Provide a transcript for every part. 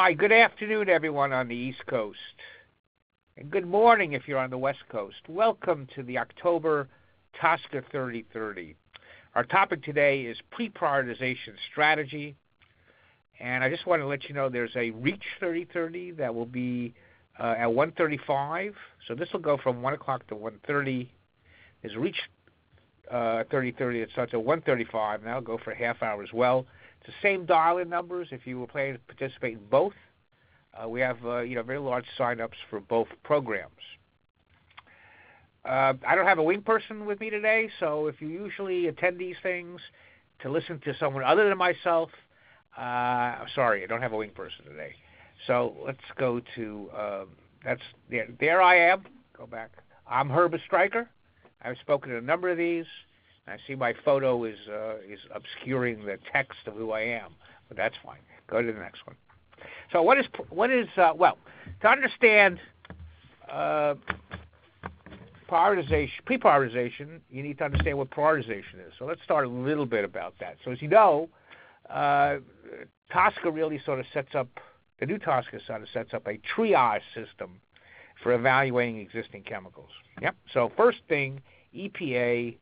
Hi, good afternoon, everyone on the East Coast. And good morning if you're on the West Coast. Welcome to the October TSCA 3030. Our topic today is pre prioritization strategy. And I just want to let you know there's a REACH 3030 that will be uh, at 1:35. So this will go from 1 o'clock to 1:30. There's REACH uh, 3030 that starts at 1:35, and that'll go for a half hour as well. It's the same dial-in numbers if you were planning to participate in both. Uh, we have uh, you know very large sign-ups for both programs. Uh, I don't have a wing person with me today, so if you usually attend these things to listen to someone other than myself, uh, sorry, I don't have a wing person today. So let's go to um, that's there. There I am. Go back. I'm Herbert Estreicher. I've spoken at a number of these. I see my photo is uh, is obscuring the text of who I am, but that's fine. Go to the next one. So what is what is uh, well to understand uh, prioritization, pre-prioritization, you need to understand what prioritization is. So let's start a little bit about that. So as you know, uh, TSCA really sort of sets up the new TSCA sort of sets up a triage system for evaluating existing chemicals. Yep. So first thing, EPA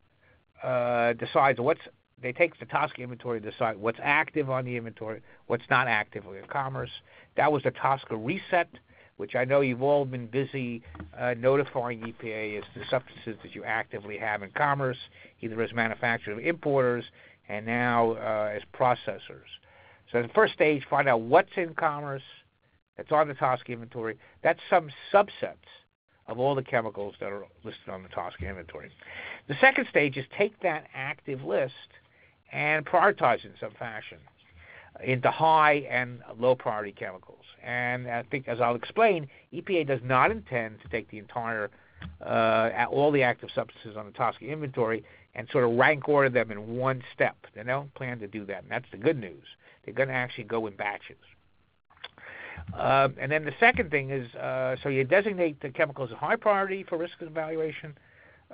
uh, decides what's they take the TSCA inventory to decide what's active on the inventory, what's not active in commerce. That was the TSCA reset, which I know you've all been busy uh, notifying EPA as the substances that you actively have in commerce, either as manufacturers or importers, and now uh, as processors. So the first stage, find out what's in commerce that's on the TSCA inventory. That's some subsets of all the chemicals that are listed on the TSCA inventory. The second stage is take that active list and prioritize it in some fashion into high and low priority chemicals. And I think, as I'll explain, EPA does not intend to take the entire, uh, all the active substances on the TSCA inventory and sort of rank order them in one step. They don't plan to do that, and that's the good news. They're going to actually go in batches. Uh, and then the second thing is, uh, so you designate the chemicals as high priority for risk evaluation,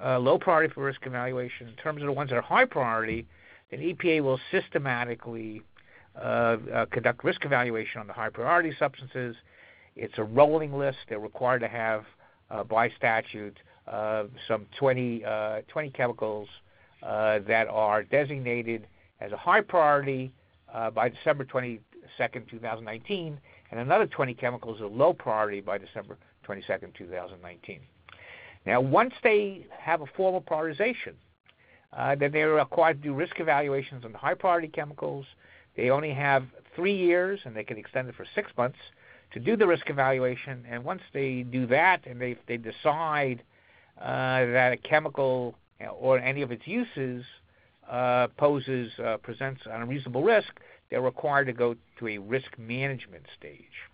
uh, low priority for risk evaluation. In terms of the ones that are high priority, then EPA will systematically uh, uh, conduct risk evaluation on the high priority substances. It's a rolling list. They're required to have, uh, by statute, some 20, 20 chemicals that are designated as a high priority by December 22nd, 2019, and another 20 chemicals are low priority by December 22nd, 2019. Now, once they have a formal prioritization, uh, then they're required to do risk evaluations on high priority chemicals. They only have three years, and they can extend it for six months to do the risk evaluation. And once they do that, and they they decide uh, that a chemical or any of its uses uh, poses uh, presents an unreasonable risk, they're required to go to a risk management stage.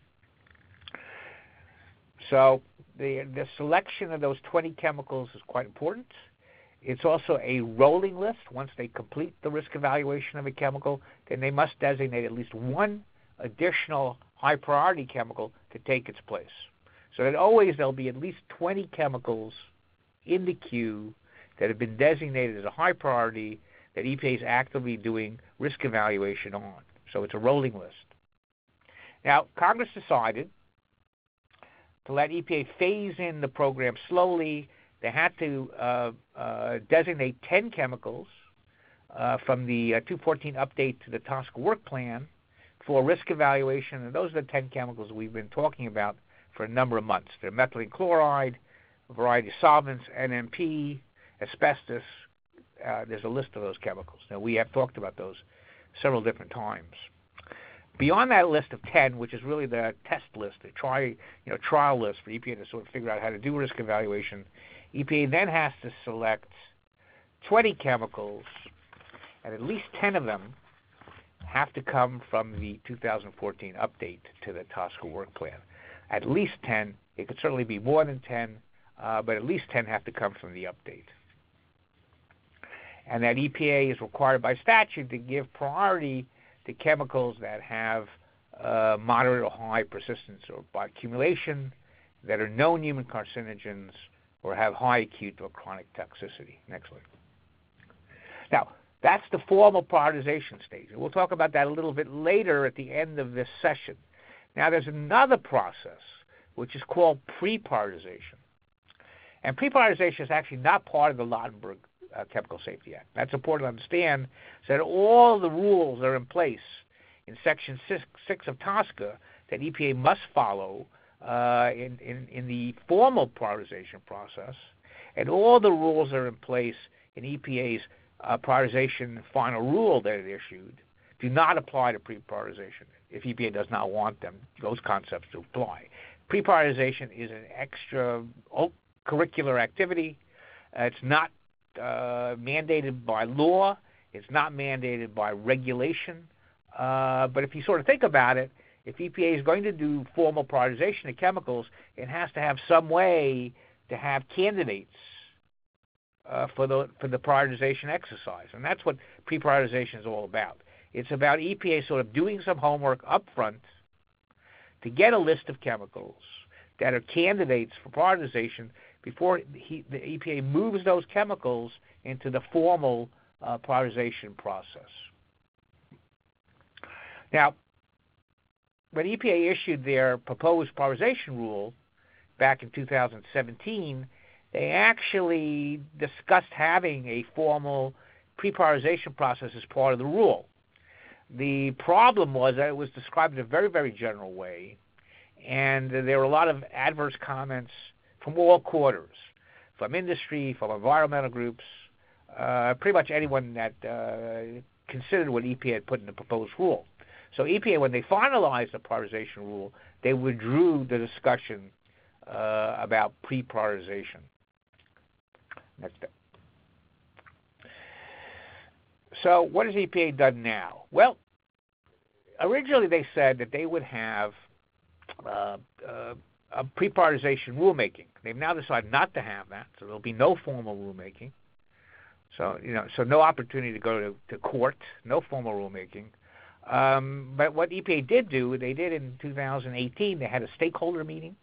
So the, the selection of those 20 chemicals is quite important. It's also a rolling list. Once they complete the risk evaluation of a chemical, then they must designate at least one additional high priority chemical to take its place. So that always there'll be at least 20 chemicals in the queue that have been designated as a high priority that EPA is actively doing risk evaluation on. So it's a rolling list. Now, Congress decided to let EPA phase in the program slowly. They had to uh, uh, designate 10 chemicals uh, from the uh, 214 update to the TSCA work plan for risk evaluation, and those are the 10 chemicals we've been talking about for a number of months. They're methylene chloride, a variety of solvents, NMP, asbestos. Uh, there's a list of those chemicals. Now, we have talked about those several different times. Beyond that list of 10, which is really the test list, the try, you know, trial list for EPA to sort of figure out how to do risk evaluation, EPA then has to select 20 chemicals, and at least 10 of them have to come from the 2014 update to the TSCA work plan. At least 10. It could certainly be more than 10, uh, but at least 10 have to come from the update and that EPA is required by statute to give priority to chemicals that have uh, moderate or high persistence or bioaccumulation, that are known human carcinogens, or have high acute or chronic toxicity. Next slide. Now, that's the formal prioritization stage. And we'll talk about that a little bit later at the end of this session. Now, there's another process which is called pre-prioritization. And pre-prioritization is actually not part of the Lautenberg uh, Chemical Safety Act. That's important to understand that all the rules are in place in Section 6, 6 of TSCA that EPA must follow uh, in, in, in the formal prioritization process, and all the rules are in place in EPA's uh, prioritization final rule that it issued do not apply to pre-prioritization if EPA does not want them, those concepts to apply. Pre-prioritization is an extra curricular activity. Uh, it's not uh, mandated by law. It's not mandated by regulation. Uh, but if you sort of think about it, if EPA is going to do formal prioritization of chemicals, it has to have some way to have candidates uh, for the for the prioritization exercise, and that's what pre-prioritization is all about. It's about EPA sort of doing some homework up front to get a list of chemicals that are candidates for prioritization before he, the EPA moves those chemicals into the formal uh, prioritization process. Now, when EPA issued their proposed prioritization rule back in 2017, they actually discussed having a formal pre-prioritization process as part of the rule. The problem was that it was described in a very, very general way, and there were a lot of adverse comments from all quarters, from industry, from environmental groups, uh, pretty much anyone that uh, considered what EPA had put in the proposed rule. So EPA, when they finalized the prioritization rule, they withdrew the discussion uh, about pre-prioritization. Next step. So what has EPA done now? Well, originally they said that they would have uh, uh, a pre-prioritization rulemaking. They've now decided not to have that, so there'll be no formal rulemaking. So you know, so no opportunity to go to, to court, no formal rulemaking. Um, but what EPA did do, they did in 2018, they had a stakeholder meeting,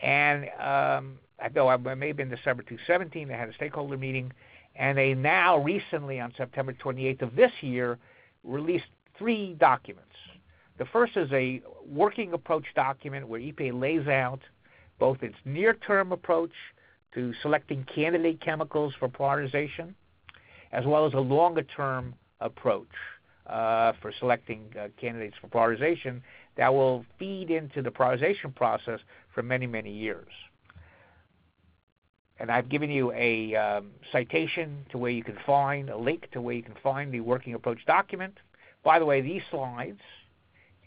and um, I know it may have been December 2017, they had a stakeholder meeting, and they now recently, on September 28th of this year, released three documents. The first is a working approach document where EPA lays out both its near-term approach to selecting candidate chemicals for prioritization, as well as a longer-term approach uh, for selecting uh, candidates for prioritization that will feed into the prioritization process for many, many years. And I've given you a um, citation to where you can find, a link to where you can find the working approach document. By the way, these slides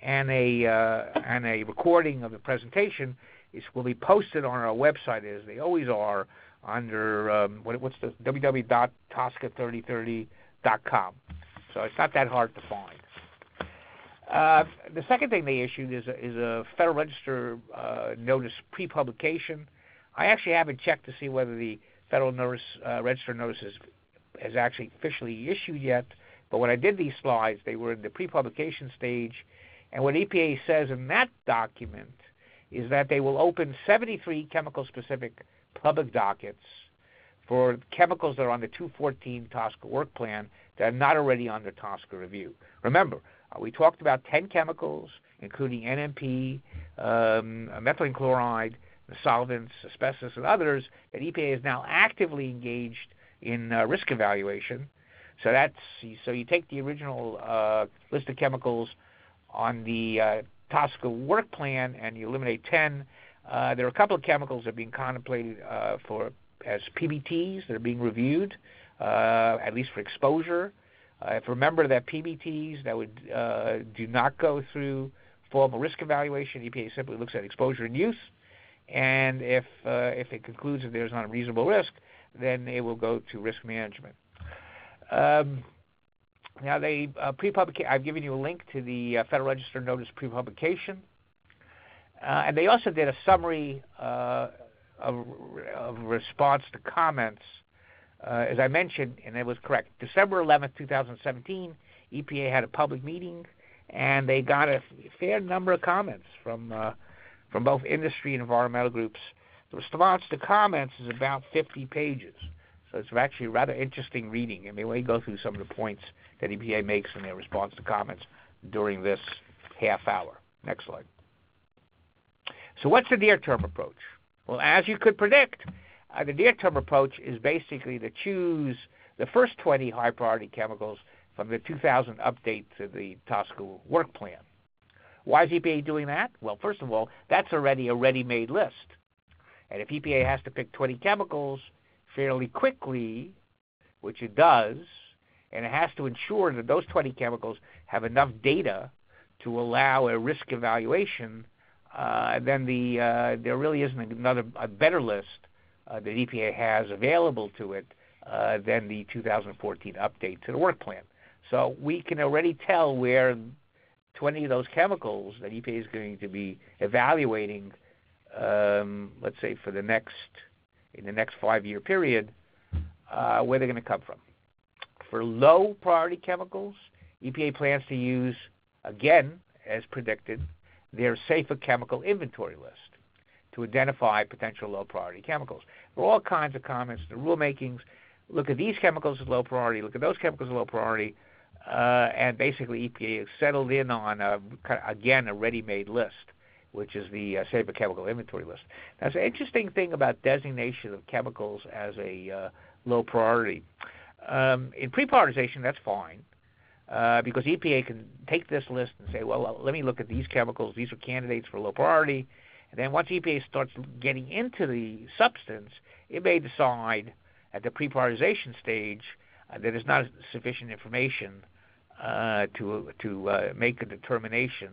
and a uh, and a recording of the presentation is will be posted on our website as they always are under um, what, what's the www.tosca3030.com. So it's not that hard to find. Uh, the second thing they issued is a, is a Federal Register uh, notice pre-publication. I actually haven't checked to see whether the Federal notice, uh, Register notice is, has actually officially issued yet. But when I did these slides, they were in the pre-publication stage, and what EPA says in that document is that they will open 73 chemical specific public dockets for chemicals that are on the 214 TSCA work plan that are not already under TSCA review. Remember, uh, we talked about 10 chemicals, including NMP, um, methylene chloride, solvents, asbestos, and others, that EPA is now actively engaged in uh, risk evaluation. So that's so you take the original uh, list of chemicals on the uh, work plan and you eliminate 10, uh, there are a couple of chemicals that are being contemplated uh, for as PBTs that are being reviewed, uh, at least for exposure. Uh, if remember that PBTs that would uh, do not go through formal risk evaluation, EPA simply looks at exposure and use, and if if it concludes that there's not a reasonable risk, then it will go to risk management. Um, now, they uh. I've given you a link to the uh, Federal Register notice pre-publication, uh, and they also did a summary uh, of, of, response to comments. Uh, as I mentioned, and it was correct. December 11, 2017, EPA had a public meeting, and they got a fair number of comments from uh, from both industry and environmental groups. The response to comments is about 50 pages. So it's actually rather interesting reading. I mean, we go through some of the points that EPA makes in their response to comments during this half hour. Next slide. So what's the near-term approach? Well, as you could predict, uh, the near-term approach is basically to choose the first 20 high-priority chemicals from the 2000 update to the TSCA work plan. Why is EPA doing that? Well, first of all, that's already a ready-made list. And if EPA has to pick 20 chemicals fairly quickly, which it does, and it has to ensure that those 20 chemicals have enough data to allow a risk evaluation, uh, then the uh, there really isn't another a better list uh, that EPA has available to it uh, than the 2014 update to the work plan. So we can already tell where 20 of those chemicals that EPA is going to be evaluating, um, let's say for the next in the next five-year period, uh, where they're going to come from. For low priority chemicals, EPA plans to use, again, as predicted, their safer chemical inventory list to identify potential low priority chemicals. There are all kinds of comments, the rulemakings. Look at these chemicals as low priority, look at those chemicals as low priority, uh, and basically EPA has settled in on, a, again, a ready made list which is the uh, safer chemical inventory list. Now, it's an interesting thing about designation of chemicals as a uh, low priority. Um, in pre-prioritization, that's fine. Uh, because EPA can take this list and say, well, let me look at these chemicals. These are candidates for low priority. And then once EPA starts getting into the substance, it may decide at the pre-prioritization stage uh, that there's not sufficient information uh, to to uh, make a determination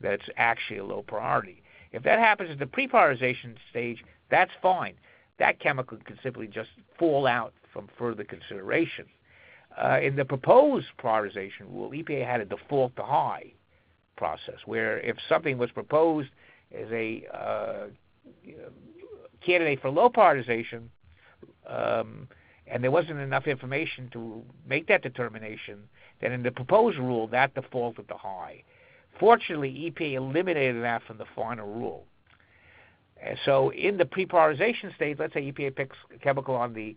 that it's actually a low priority. If that happens at the pre-prioritization stage, that's fine. That chemical can simply just fall out from further consideration. Uh, in the proposed prioritization rule, EPA had a default to high process, where if something was proposed as a uh, candidate for low prioritization, um, and there wasn't enough information to make that determination, then in the proposed rule, that defaulted to high. Fortunately, EPA eliminated that from the final rule. And so in the pre-prioritization stage, let's say EPA picks chemical on the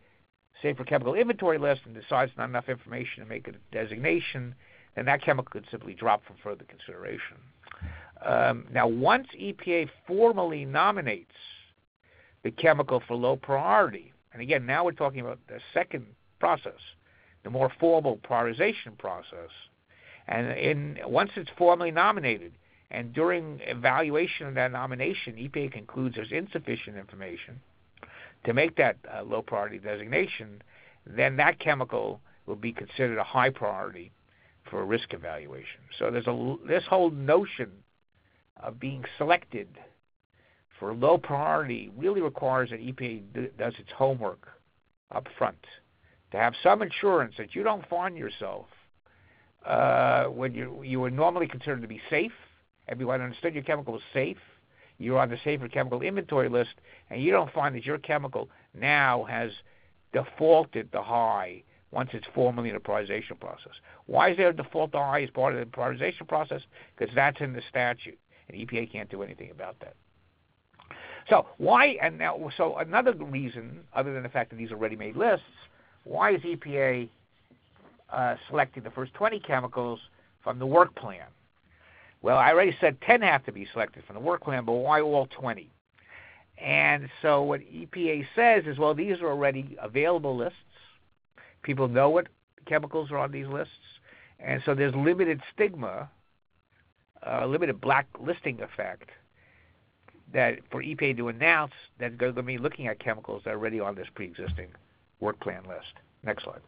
safer chemical inventory list and decides not enough information to make a designation, then that chemical could simply drop from further consideration. Um, now, once EPA formally nominates the chemical for low priority, and again, now we're talking about the second process, the more formal prioritization process, and in, once it's formally nominated, and during evaluation of that nomination, EPA concludes there's insufficient information to make that uh, low priority designation, then that chemical will be considered a high priority for risk evaluation. So there's a this whole notion of being selected for low priority really requires that EPA does its homework up front to have some assurance that you don't find yourself uh, when you you were normally considered to be safe. Everyone understood your chemical was safe. You're on the safer chemical inventory list, and you don't find that your chemical now has defaulted to high once it's formally in the prioritization process. Why is there a default to high as part of the prioritization process? Because that's in the statute, and EPA can't do anything about that. So why? And now, so another reason, other than the fact that these are ready-made lists, why is EPA uh, selecting the first 20 chemicals from the work plan. Well, I already said 10 have to be selected from the work plan, but why all 20? And so what EPA says is, well, these are already available lists. People know what chemicals are on these lists. And so there's limited stigma, uh, limited blacklisting effect that for EPA to announce that they're going to be looking at chemicals that are already on this pre-existing work plan list. Next slide.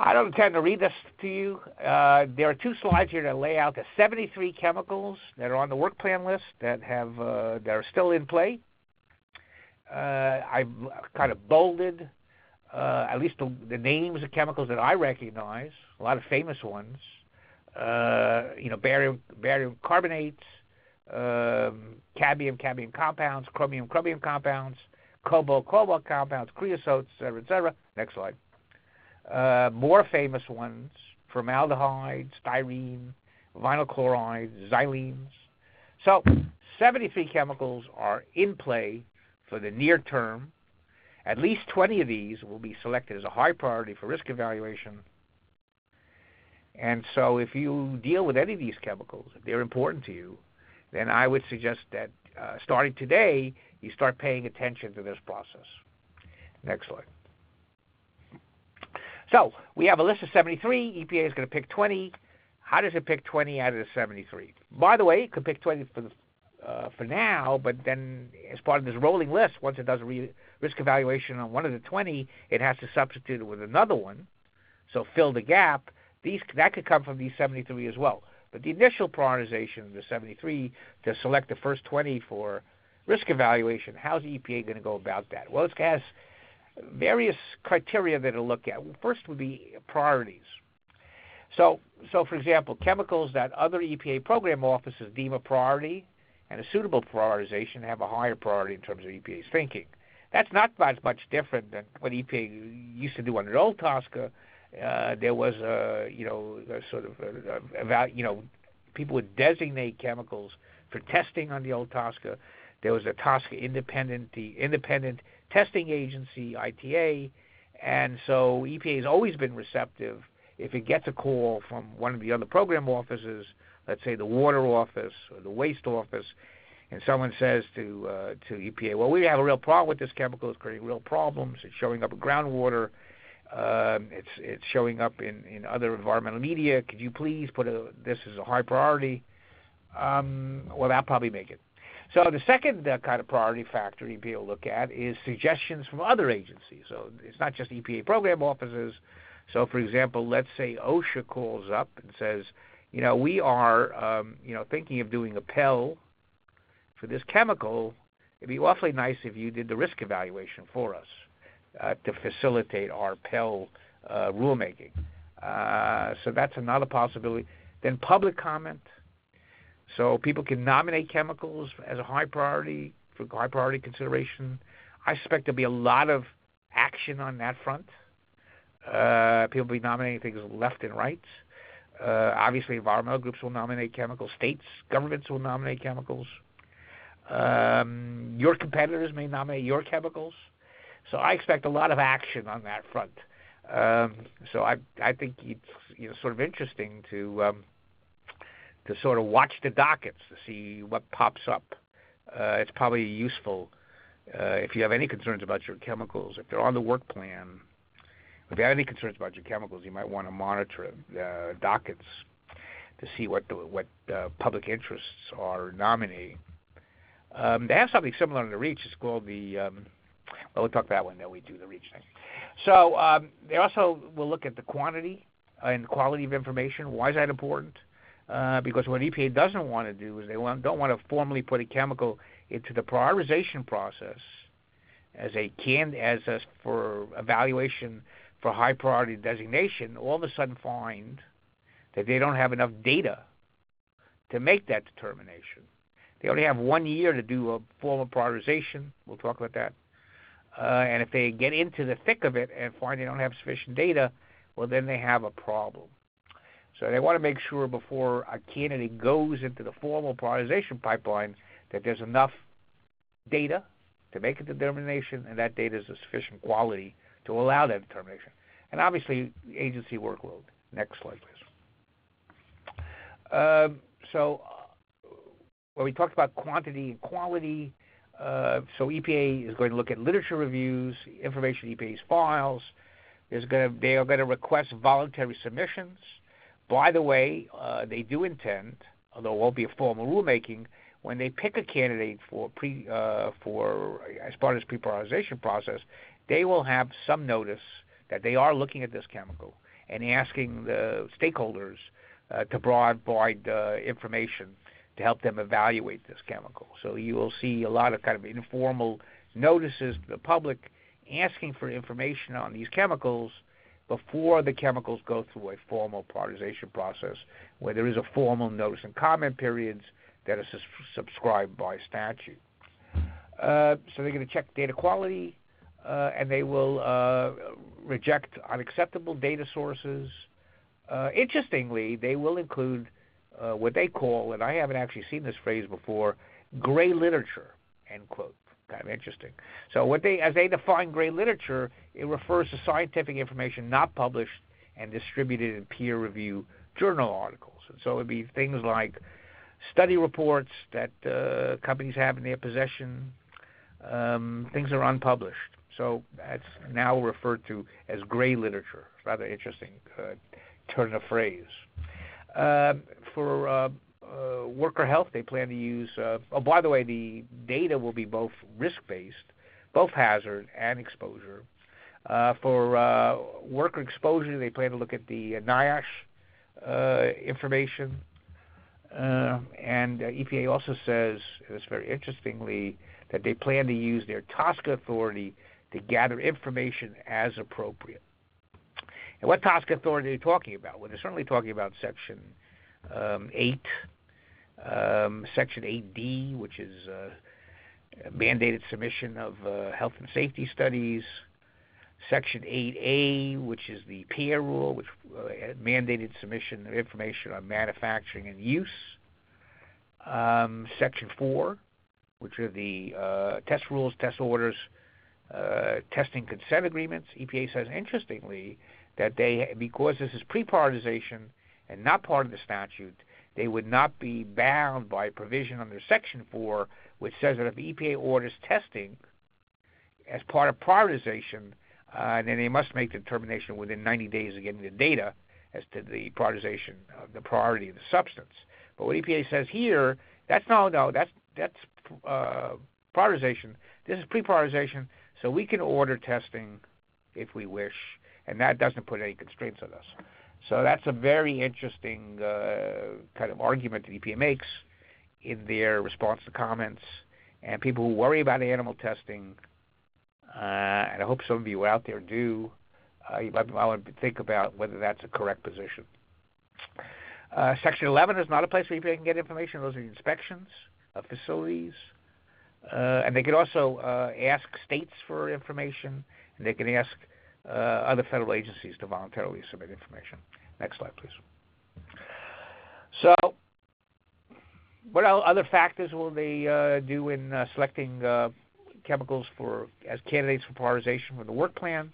I don't intend to read this to you. Uh, there are two slides here that lay out the 73 chemicals that are on the work plan list that have uh, that are still in play. Uh, I've kind of bolded uh, at least the, the, names of chemicals that I recognize. A lot of famous ones. Uh, you know, barium, barium carbonates, um, cadmium, cadmium compounds, chromium, chromium compounds, cobalt, cobalt compounds, creosotes, etc., etc. Next slide. Uh, more famous ones, formaldehyde, styrene, vinyl chloride, xylenes. So 73 chemicals are in play for the near term. At least 20 of these will be selected as a high priority for risk evaluation. And so if you deal with any of these chemicals, if they're important to you, then I would suggest that uh, starting today, you start paying attention to this process. Next slide. So we have a list of 73. EPA is going to pick 20. How does it pick 20 out of the 73? By the way, it could pick 20 for the, uh, for now, but then as part of this rolling list, once it does a re- risk evaluation on one of the 20, it has to substitute it with another one. So fill the gap. These that could come from these 73 as well. But the initial prioritization of the 73 to select the first 20 for risk evaluation, how's the EPA going to go about that? Well, it has various criteria that it'll look at. First would be priorities. So, so for example, chemicals that other EPA program offices deem a priority and a suitable prioritization have a higher priority in terms of EPA's thinking. That's not much different than what EPA used to do under old TSCA. Uh, there was a, you know, a sort of, a, a, you know, people would designate chemicals for testing on the old TSCA. There was a TSCA independent, the independent testing agency, ITA, and so EPA has always been receptive if it gets a call from one of the other program offices, let's say the water office or the waste office, and someone says to uh, to EPA, well, we have a real problem with this chemical. It's creating real problems. It's showing up in groundwater. Um, it's it's showing up in, in other environmental media. Could you please put a, this as a high priority? Um, well, that'll probably make it. So the second uh, kind of priority factor EPA will look at is suggestions from other agencies. So it's not just EPA program offices. So for example, let's say OSHA calls up and says, you know, we are, um, you know, thinking of doing a PEL for this chemical. It'd be awfully nice if you did the risk evaluation for us uh, to facilitate our PEL uh, rulemaking. Uh, so that's another possibility. Then public comment. So people can nominate chemicals as a high priority for high priority consideration. I suspect there'll be a lot of action on that front. Uh, people will be nominating things left and right. Uh, obviously, environmental groups will nominate chemicals. States, governments will nominate chemicals. Um, your competitors may nominate your chemicals. So I expect a lot of action on that front. Um, so I I think it's you know sort of interesting to um, to sort of watch the dockets to see what pops up. Uh, it's probably useful uh, if you have any concerns about your chemicals, if they're on the work plan. If you have any concerns about your chemicals, you might want to monitor the dockets to see what the, what uh, public interests are nominating. Um, they have something similar in the REACH. It's called the um, well, we'll talk about that when we do the REACH thing. So um, they also will look at the quantity and quality of information. Why is that important? Uh, because what EPA doesn't want to do is they want, don't want to formally put a chemical into the prioritization process as a can as a, for evaluation for high priority designation. All of a sudden, find that they don't have enough data to make that determination. They only have one year to do a formal prioritization. We'll talk about that. Uh, and if they get into the thick of it and find they don't have sufficient data, well, then they have a problem. So they want to make sure before a candidate goes into the formal prioritization pipeline that there's enough data to make a determination, and that data is of sufficient quality to allow that determination. And obviously, agency workload. Next slide, please. Um, so, uh, when we talked about quantity and quality, uh, so EPA is going to look at literature reviews, information EPA's files. There's going to, they are going to request voluntary submissions. By the way, uh, they do intend, although it won't be a formal rulemaking, when they pick a candidate for pre uh, for as part of this pre-prioritization process, they will have some notice that they are looking at this chemical and asking the stakeholders uh, to provide uh, information to help them evaluate this chemical. So you will see a lot of kind of informal notices to the public asking for information on these chemicals before the chemicals go through a formal prioritization process where there is a formal notice and comment periods that are subscribed by statute. Uh, so they're going to check data quality uh, and they will uh, reject unacceptable data sources. Uh, interestingly, they will include uh, what they call, and I haven't actually seen this phrase before, gray literature, end quote. Kind of interesting. So what they, as they define gray literature, it refers to scientific information not published and distributed in peer review journal articles. And so it'd be things like study reports that uh, companies have in their possession, um, things that are unpublished. So that's now referred to as gray literature. Rather interesting uh, turn of phrase. Um, for uh, worker health, they plan to use. Uh, oh, by the way, the data will be both risk-based, both hazard and exposure. Uh, for uh, worker exposure, they plan to look at the NIOSH uh, information. Uh, and EPA also says, and this very interestingly, that they plan to use their TSCA authority to gather information as appropriate. And what TSCA authority are they talking about? Well, they're certainly talking about Section um, 8, um, Section 8D, which is uh, mandated submission of uh, health and safety studies, Section 8A, which is the PAIR rule, which uh, mandated submission of information on manufacturing and use. Um, Section 4, which are the uh, test rules, test orders, uh, testing consent agreements. EPA says, interestingly, that they, because this is pre-prioritization and not part of the statute, they would not be bound by provision under Section 4, which says that if EPA orders testing as part of prioritization, uh, then they must make the determination within 90 days of getting the data as to the prioritization of the priority of the substance. But what EPA says here, that's no, no, that's that's uh, prioritization. This is pre-prioritization, so we can order testing if we wish, and that doesn't put any constraints on us. So that's a very interesting uh, kind of argument that EPA makes in their response to comments. And people who worry about animal testing uh, and I hope some of you out there do. Uh, you might want to think about whether that's a correct position. Uh, Section 11 is not a place where you can get information. Those are inspections of facilities. Uh, and they can also uh, ask states for information, and they can ask other federal agencies to voluntarily submit information. Next slide, please. So, what other factors will they do in selecting chemicals for as candidates for prioritization for the work plan.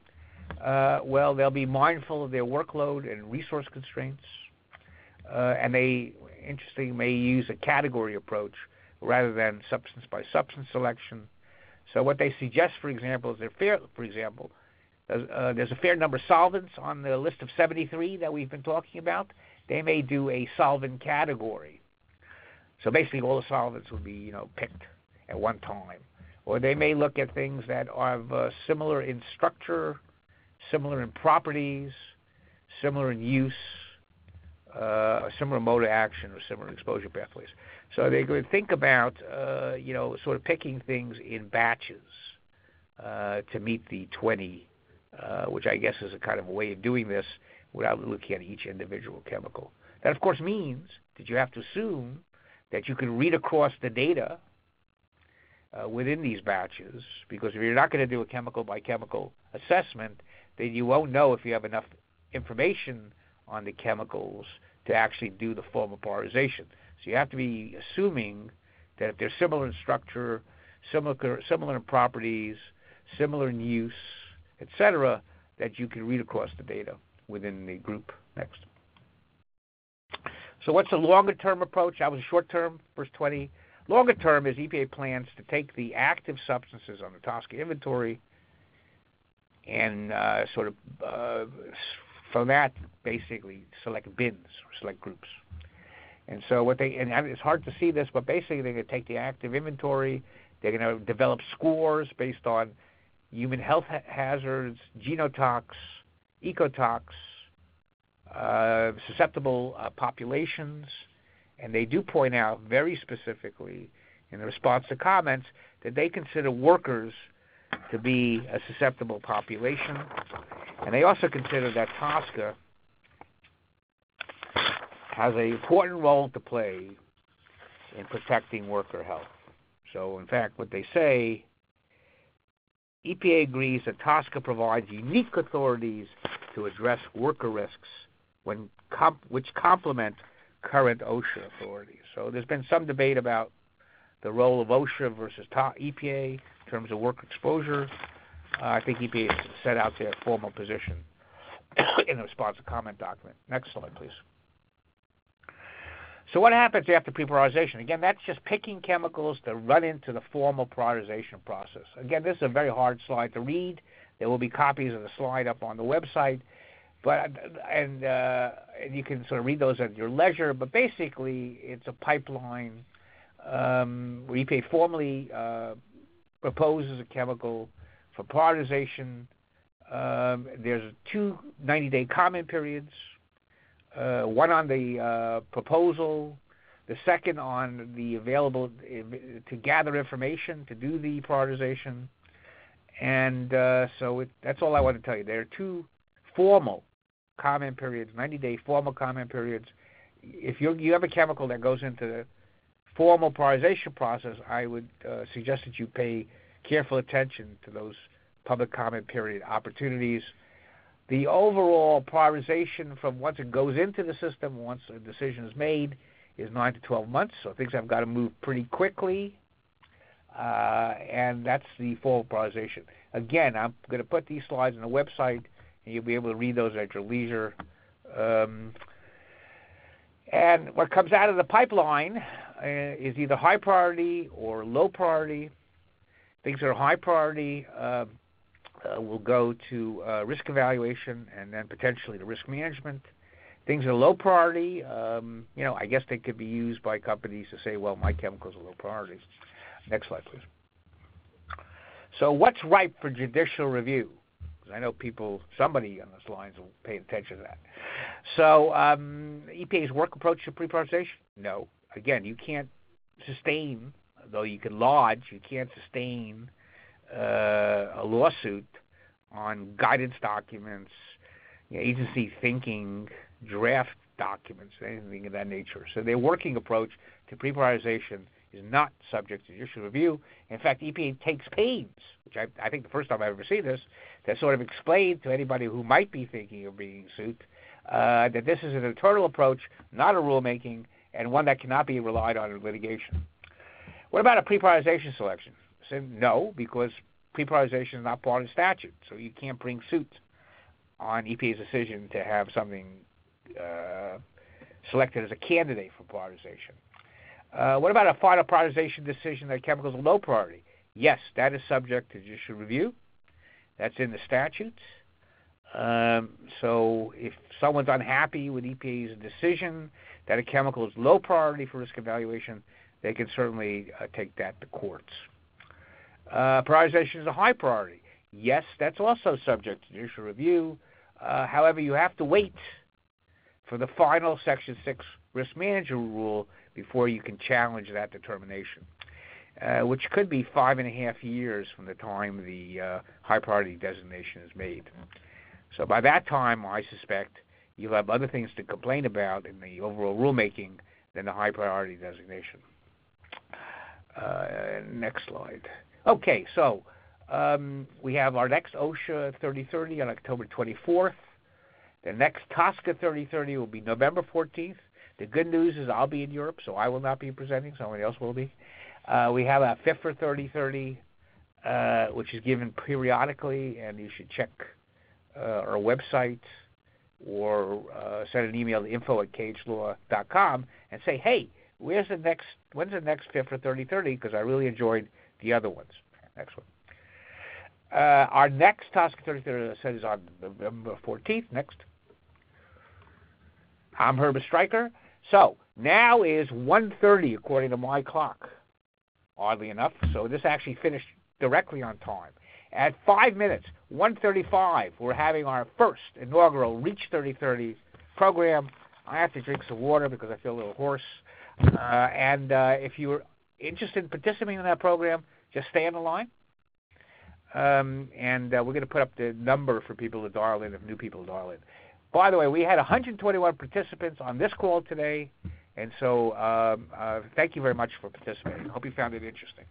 Uh, well, they'll be mindful of their workload and resource constraints, uh, and they, interestingly, may use a category approach rather than substance by substance selection. So, what they suggest, for example, is fair, for example, uh, there's a fair number of solvents on the list of 73 that we've been talking about. They may do a solvent category. So basically, all the solvents would be, you know, picked at one time or they may look at things that are uh, similar in structure, similar in properties, similar in use, uh, similar mode of action, or similar exposure pathways. So they could think about, uh, you know, sort of picking things in batches uh, to meet the 20, uh, which I guess is a kind of a way of doing this without looking at each individual chemical. That, of course, means that you have to assume that you can read across the data uh, within these batches because if you're not going to do a chemical by chemical assessment, then you won't know if you have enough information on the chemicals to actually do the formal polarization. So you have to be assuming that if they're similar in structure, similar similar in properties, similar in use, etc., that you can read across the data within the group. Next. So what's the longer term approach? That was a short term, first 20 Longer term is EPA plans to take the active substances on the TSCA inventory and uh, sort of uh, from that basically select bins select groups. And so what they and it's hard to see this, but basically they're going to take the active inventory. They're going to develop scores based on human health ha- hazards, genotox, ecotox, uh, susceptible uh, populations, and they do point out very specifically in the response to comments that they consider workers to be a susceptible population. And they also consider that TSCA has an important role to play in protecting worker health. So, in fact, what they say EPA agrees that TSCA provides unique authorities to address worker risks which complement current OSHA authorities. So there's been some debate about the role of OSHA versus EPA in terms of work exposure. Uh, I think EPA set out their formal position in the response to comment document. Next slide, please. So what happens after pre-prioritization? Again, that's just picking chemicals to run into the formal prioritization process. Again, this is a very hard slide to read. There will be copies of the slide up on the website, but and uh, and you can sort of read those at your leisure. But basically, it's a pipeline um, where EPA formally uh, proposes a chemical for prioritization. Um, there's two 90-day comment periods one on the uh, proposal, the second on the available to gather information to do the prioritization, and uh, so it, that's all I want to tell you. There are two formal comment periods, 90-day formal comment periods. If you you have a chemical that goes into the formal prioritization process, I would uh, suggest that you pay careful attention to those public comment period opportunities the overall prioritization from once it goes into the system, once a decision is made, is 9 to 12 months. So things have got to move pretty quickly. Uh, and that's the full prioritization. Again, I'm going to put these slides on the website, and you'll be able to read those at your leisure. Um, and what comes out of the pipeline uh, is either high priority or low priority. Things that are high priority uh, uh, will go to uh, risk evaluation and then potentially to risk management. Things are low priority. Um, you know, I guess they could be used by companies to say, well, my chemicals are low priority. Next slide, please. So, what's ripe for judicial review? I know people, somebody on this line will pay attention to that. So, um, EPA's work approach to pre-prioritization? No. Again, you can't sustain, though you can lodge, you can't sustain a lawsuit on guidance documents, you know, agency thinking, draft documents, anything of that nature. So their working approach to pre-prioritization is not subject to judicial review. In fact, EPA takes pains, which I, I think the first time I've ever seen this, to sort of explain to anybody who might be thinking of being sued uh, that this is an internal approach, not a rulemaking, and one that cannot be relied on in litigation. What about a pre-prioritization selection? Said no, because pre-prioritization is not part of the statute, so you can't bring suit on EPA's decision to have something uh, selected as a candidate for prioritization. Uh, what about a final prioritization decision that chemicals are low priority? Yes, that is subject to judicial review. That's in the statutes. Um, so if someone's unhappy with EPA's decision that a chemical is low priority for risk evaluation, they can certainly uh, take that to courts. Uh, prioritization is a high priority. Yes, that's also subject to judicial review. Uh, however, you have to wait for the final Section 6 risk management rule before you can challenge that determination, uh, which could be five and a half years from the time the uh, high priority designation is made. So by that time, I suspect you'll have other things to complain about in the overall rulemaking than the high priority designation. Uh, next slide. Okay, so um, we have our next OSHA 3030 on October 24th. The next TSCA 3030 will be November 14th. The good news is I'll be in Europe, so I will not be presenting. Somebody else will be. Uh, we have a FIFRA 3030, uh, which is given periodically, and you should check uh, our website or uh, send an email to info at khlaw.com and say, hey, where's the next, when's the next FIFRA 3030? Because I really enjoyed – the other ones. Next one. Uh, our next task, 33, said, is on November 14th. Next. I'm Herbert Estreicher. So now is 1.30 according to my clock, oddly enough. So this actually finished directly on time. At 5 minutes, 1.35, we're having our first inaugural REACH 3030 program. I have to drink some water because I feel a little hoarse. Uh, and uh, if you're interested in participating in that program, just stay on the line. Um, and uh, we're going to put up the number for people to dial in if new people dial in. By the way, we had 121 participants on this call today, and so um, uh, thank you very much for participating. Hope you found it interesting.